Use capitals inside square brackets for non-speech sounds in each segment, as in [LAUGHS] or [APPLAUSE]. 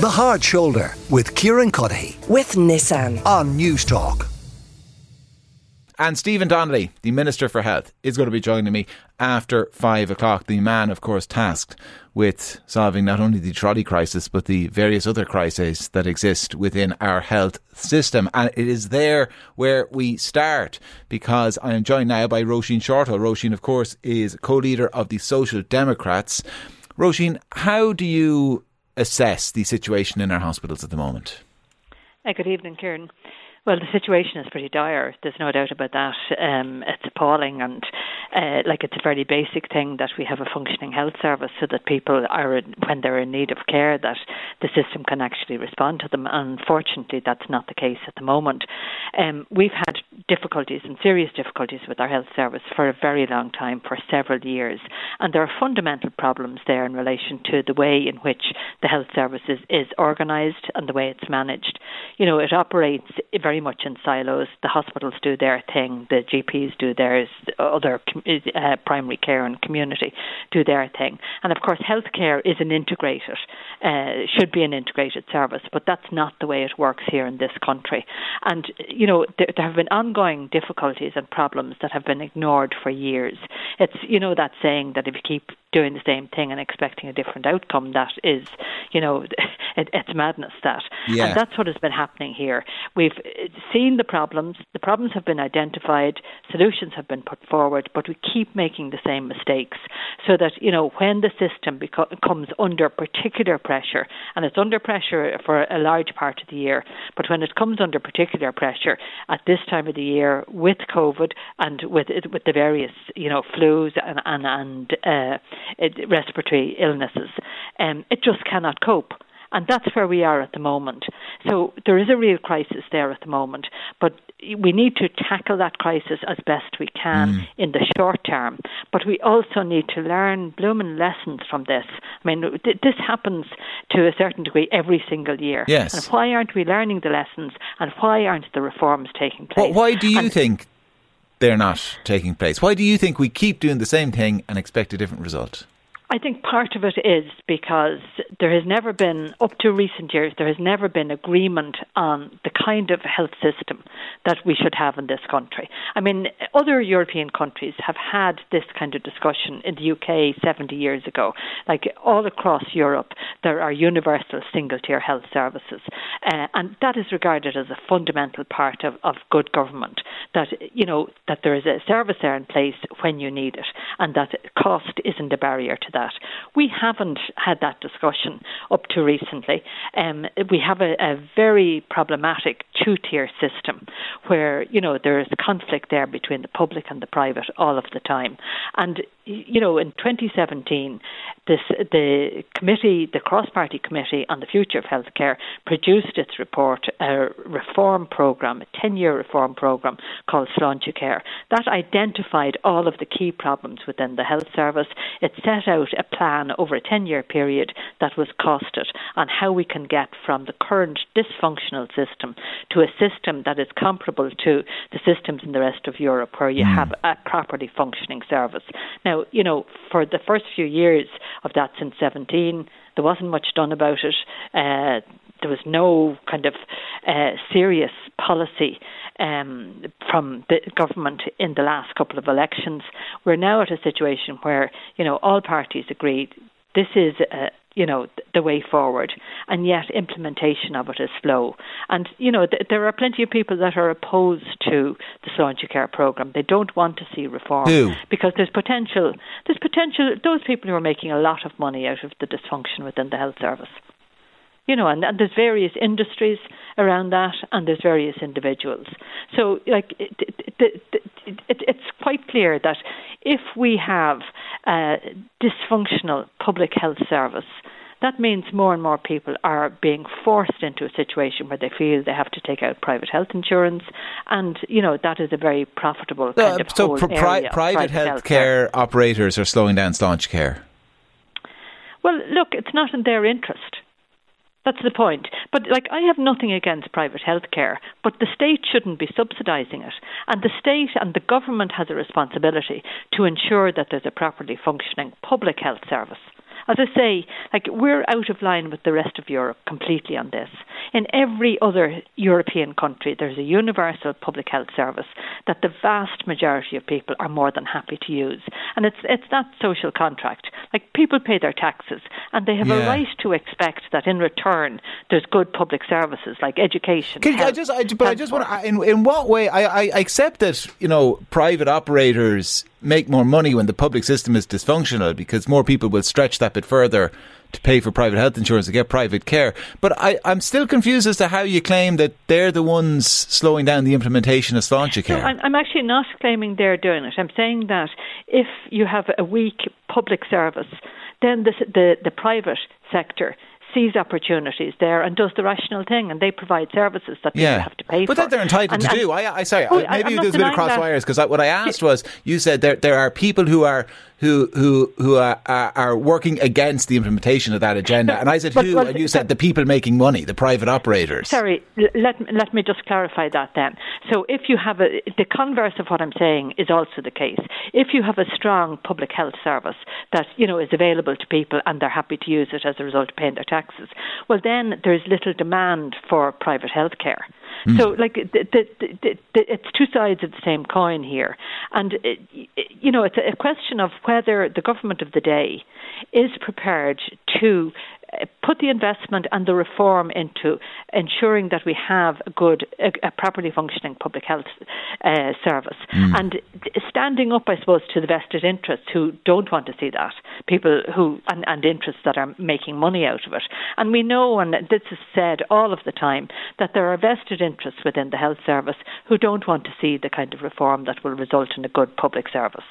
The Hard Shoulder with Kieran Cuddihy with Nissan on Newstalk. And Stephen Donnelly, the Minister for Health, is going to be joining me after five o'clock. The man, of course, tasked with solving not only the trolley crisis, but the various other crises that exist within our health system. And it is there where we start because I am joined now by Roisin Shortall. Roisin, of course, is co leader of the Social Democrats. Roisin, how do you assess the situation in our hospitals at the moment? Uh, good evening, Kieran. Well, the situation is pretty dire. There's no doubt about that. Um, it's appalling, and uh, like it's a very basic thing that we have a functioning health service so that people are, when they're in need of care, that the system can actually respond to them. Unfortunately, that's not the case at the moment. Um, we've had difficulties and serious difficulties with our health service for a very long time, for several years, and there are fundamental problems there in relation to the way in which the health service is, is organised and the way it's managed. You know, it operates very much in silos. The hospitals do their thing, the GPs do theirs, other uh, primary care and community do their thing. And of course, healthcare is an integrated, uh, should be an integrated service, but that's not the way it works here in this country. And, you know, there, there have been ongoing difficulties and problems that have been ignored for years. It's, you know, that saying that if you keep doing the same thing and expecting a different outcome, that is, you know, [LAUGHS] it, it's madness that. Yeah. And that's what has been happening here. We've seen the problems, the problems have been identified, solutions have been put forward, but we keep making the same mistakes. So that, you know, when the system comes under particular pressure, and it's under pressure for a large part of the year, but when it comes under particular pressure at this time of the year with COVID and with with the various, you know, flus and and, and uh, respiratory illnesses, um, it just cannot cope. And that's where we are at the moment. So there is a real crisis there at the moment, but we need to tackle that crisis as best we can mm. in the short term. But we also need to learn blooming lessons from this. I mean, th- this happens to a certain degree every single year. Yes. And why aren't we learning the lessons and why aren't the reforms taking place? Well, why do you and think they're not taking place? Why do you think we keep doing the same thing and expect a different result? I think part of it is because there has never been, up to recent years, there has never been agreement on the kind of health system that we should have in this country. I mean, other European countries have had this kind of discussion in the UK 70 years ago. Like all across Europe, there are universal single tier health services. Uh, and that is regarded as a fundamental part of, of good government. That, you know, that there is a service there in place when you need it and that cost isn't a barrier to that. We haven't had that discussion up to recently. Um, we have a, a very problematic two-tier system where you know there is conflict there between the public and the private all of the time. And you know, in 2017, this the committee, the cross-party committee on the future of healthcare, produced its report, a reform program, a 10-year reform program called Sláintecare. That identified all of the key problems within the health service. It set out a plan over a 10-year period that was costed on how we can get from the current dysfunctional system to a system that is comparable to the systems in the rest of Europe, where you mm. have a properly functioning service. Now, you know, for the first few years of that since 17, there wasn't much done about it. Uh, there was no kind of uh, serious policy um, from the government in the last couple of elections. We're now at a situation where you know all parties agreed this is a, you know the way forward. And yet implementation of it is slow. And you know th- there are plenty of people that are opposed to the Sláintecare program. They don't want to see reform. Because there's potential there's potential those people who are making a lot of money out of the dysfunction within the health service you know, and, and there's various industries around that, and there's various individuals. So, like, it, it, it, it's quite clear that if we have a dysfunctional public health service, that means more and more people are being forced into a situation where they feel they have to take out private health insurance, and you know that is a very profitable kind uh, of so pr- pri- private, health care operators are slowing down Sláintecare. Well, look, it's not in their interest. That's the point. But like I have nothing against private healthcare, but the state shouldn't be subsidising it. And the state and the government has a responsibility to ensure that there's a properly functioning public health service. As I'll say, like, we're out of line with the rest of Europe completely on this. In every other European country, there's a universal public health service that the vast majority of people are more than happy to use. And it's, it's that social contract. Like, people pay their taxes, and they have yeah. a right to expect that in return there's good public services like education. Can, health, I just, I, but I just want to, in, in what way? I, I accept that, you know, private operators make more money when the public system is dysfunctional because more people will stretch that bit further to pay for private health insurance to get private care. But I, am still confused as to how you claim that they're the ones slowing down the implementation of Sláintecare. No, I'm, I'm actually not claiming they're doing it. I'm saying that if you have a weak public service, then the, the, the private sector sees opportunities there and does the rational thing, and they provide services that yeah. people have to pay but for. But that they're entitled and, to do. I, I sorry, oh, maybe there's a bit of cross wires because what I asked was, you said there there are people who are who who who are, are, working against the implementation of that agenda. And I said but, who, well, and you said the people making money, the private operators. Sorry, let let me just clarify that then. So if you have a the converse of what I'm saying is also the case. If you have a strong public health service that you know is available to people and they're happy to use it as a result of paying their taxes, well then there's little demand for private health care. Mm. So, like, the, the, the, it's two sides of the same coin here, and it, you know, it's a question of whether the government of the day is prepared to put the investment and the reform into ensuring that we have a good, a, a properly functioning public health uh, service, mm. and standing up, I suppose, to the vested interests who don't want to see that, people who and, and interests that are making money out of it. And we know, and this is said all of the time, that there are vested interests within the health service who don't want to see the kind of reform that will result in a good public service.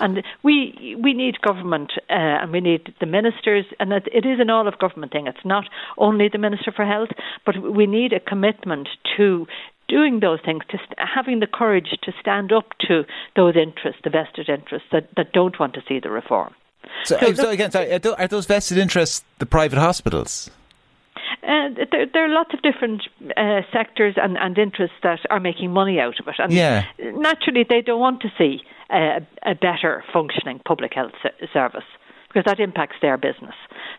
And we we need government uh, and we need the ministers, and it is an all of government thing. It's not only the Minister for Health, but we need a commitment to doing those things, to st- having the courage to stand up to those interests, the vested interests that, that don't want to see the reform. So, so, so again, sorry, are those vested interests the private hospitals? Uh, there, there, are lots of different uh, sectors and, and, interests that are making money out of it. And yeah. naturally, they don't want to see a, a better functioning public health service because that impacts their business.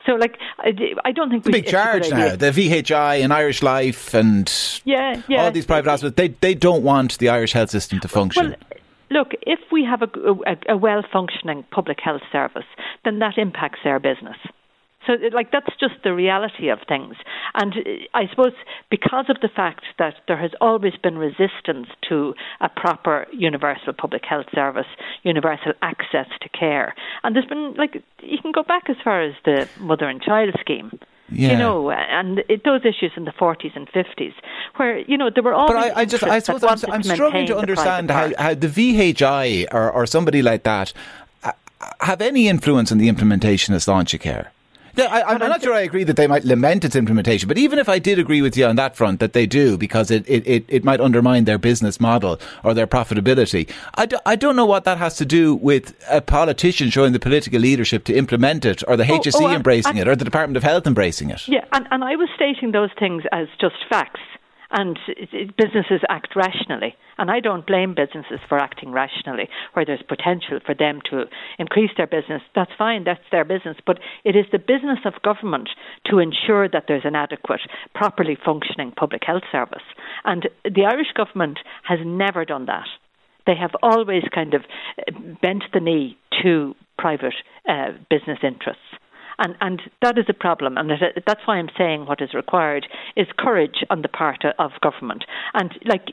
So, like, I, don't think it's a big charge now. The VHI and Irish Life and yeah, yeah. all these private hospitals, they they don't want the Irish health system to function. Well, look, if we have a, a, a well functioning public health service, then that impacts their business. So, like, that's just the reality of things. And I suppose because of the fact that there has always been resistance to a proper universal public health service, universal access to care, and there's been, like, you can go back as far as the mother and child scheme. Yeah. You know, and it, those issues in the 40s and 50s, where you know there were all. But I, I just, I suppose, I'm, I'm struggling to understand how, how the VHI or, or somebody like that uh, have any influence on the implementation of Sláintecare. Yeah, I, am not sure I agree that they might lament its implementation, but even if I did agree with you on that front, that they do, because it, it, it, it might undermine their business model or their profitability, I, do, I don't know what that has to do with a politician showing the political leadership to implement it, or the HSE oh, oh, embracing and, it, or the Department of Health embracing it. Yeah, and, and I was stating those things as just facts and businesses act rationally. And I don't blame businesses for acting rationally, where there's potential for them to increase their business. That's fine, that's their business. But it is the business of government to ensure that there's an adequate, properly functioning public health service. And the Irish government has never done that. They have always kind of bent the knee to private uh, business interests. And, and that is a problem. And that's why I'm saying what is required is courage on the part of government. And like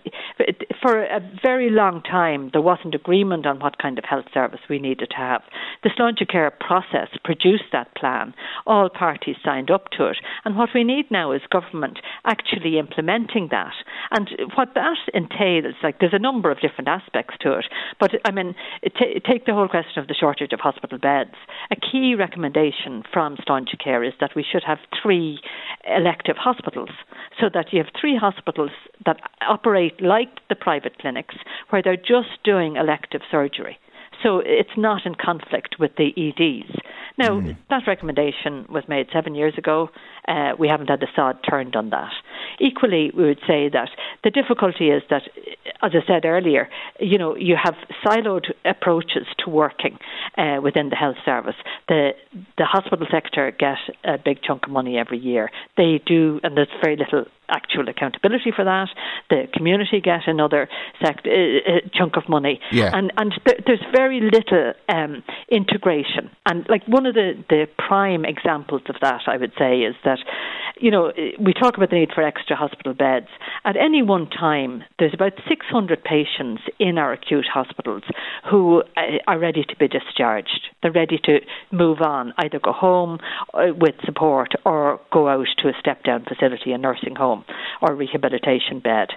for a very long time, there wasn't agreement on what kind of health service we needed to have. The Sláintecare process produced that plan. All parties signed up to it. And what we need now is government actually implementing that. And what that entails, like there's a number of different aspects to it. But I mean, t- take the whole question of the shortage of hospital beds. A key recommendation from care is that we should have three elective hospitals so that you have three hospitals that operate like the private clinics where they're just doing elective surgery. So it's not in conflict with the EDs. Now, mm. that recommendation was made seven years ago. Uh, we haven't had the sod turned on that. equally, we would say that the difficulty is that, as I said earlier, you know, you have siloed approaches to working uh, within the health service. The the hospital sector get a big chunk of money every year. They do, and there's very little actual accountability for that. The community get another sect, uh, uh, chunk of money, yeah. and and th- there's very little um, integration. And like one of the the prime examples of that, I would say, is that you know we talk about the need for extra hospital beds. At any one time, there's about 600 patients in our acute hospitals who uh, are ready to be discharged. They're ready to move on, either go home uh, with support or go out to a step down facility, a nursing home home or rehabilitation bed.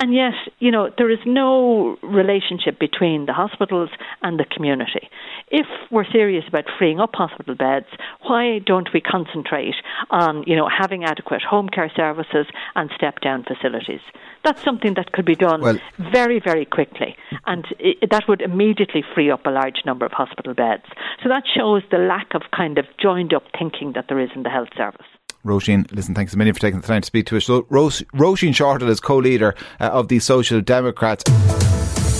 And yet, you know, there is no relationship between the hospitals and the community. If we're serious about freeing up hospital beds, why don't we concentrate on, you know, having adequate home care services and step down facilities? That's something that could be done well, very, very quickly, and it, that would immediately free up a large number of hospital beds. So that shows the lack of kind of joined up thinking that there is in the health service. Roisin, listen, thanks a million for taking the time to speak to us. So, Ros- Roisin Shortall is co leader uh, of the Social Democrats.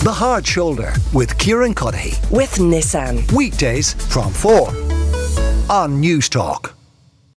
The Hard Shoulder with Kieran Cuddihy. With Nissan. Weekdays from 4 on Newstalk.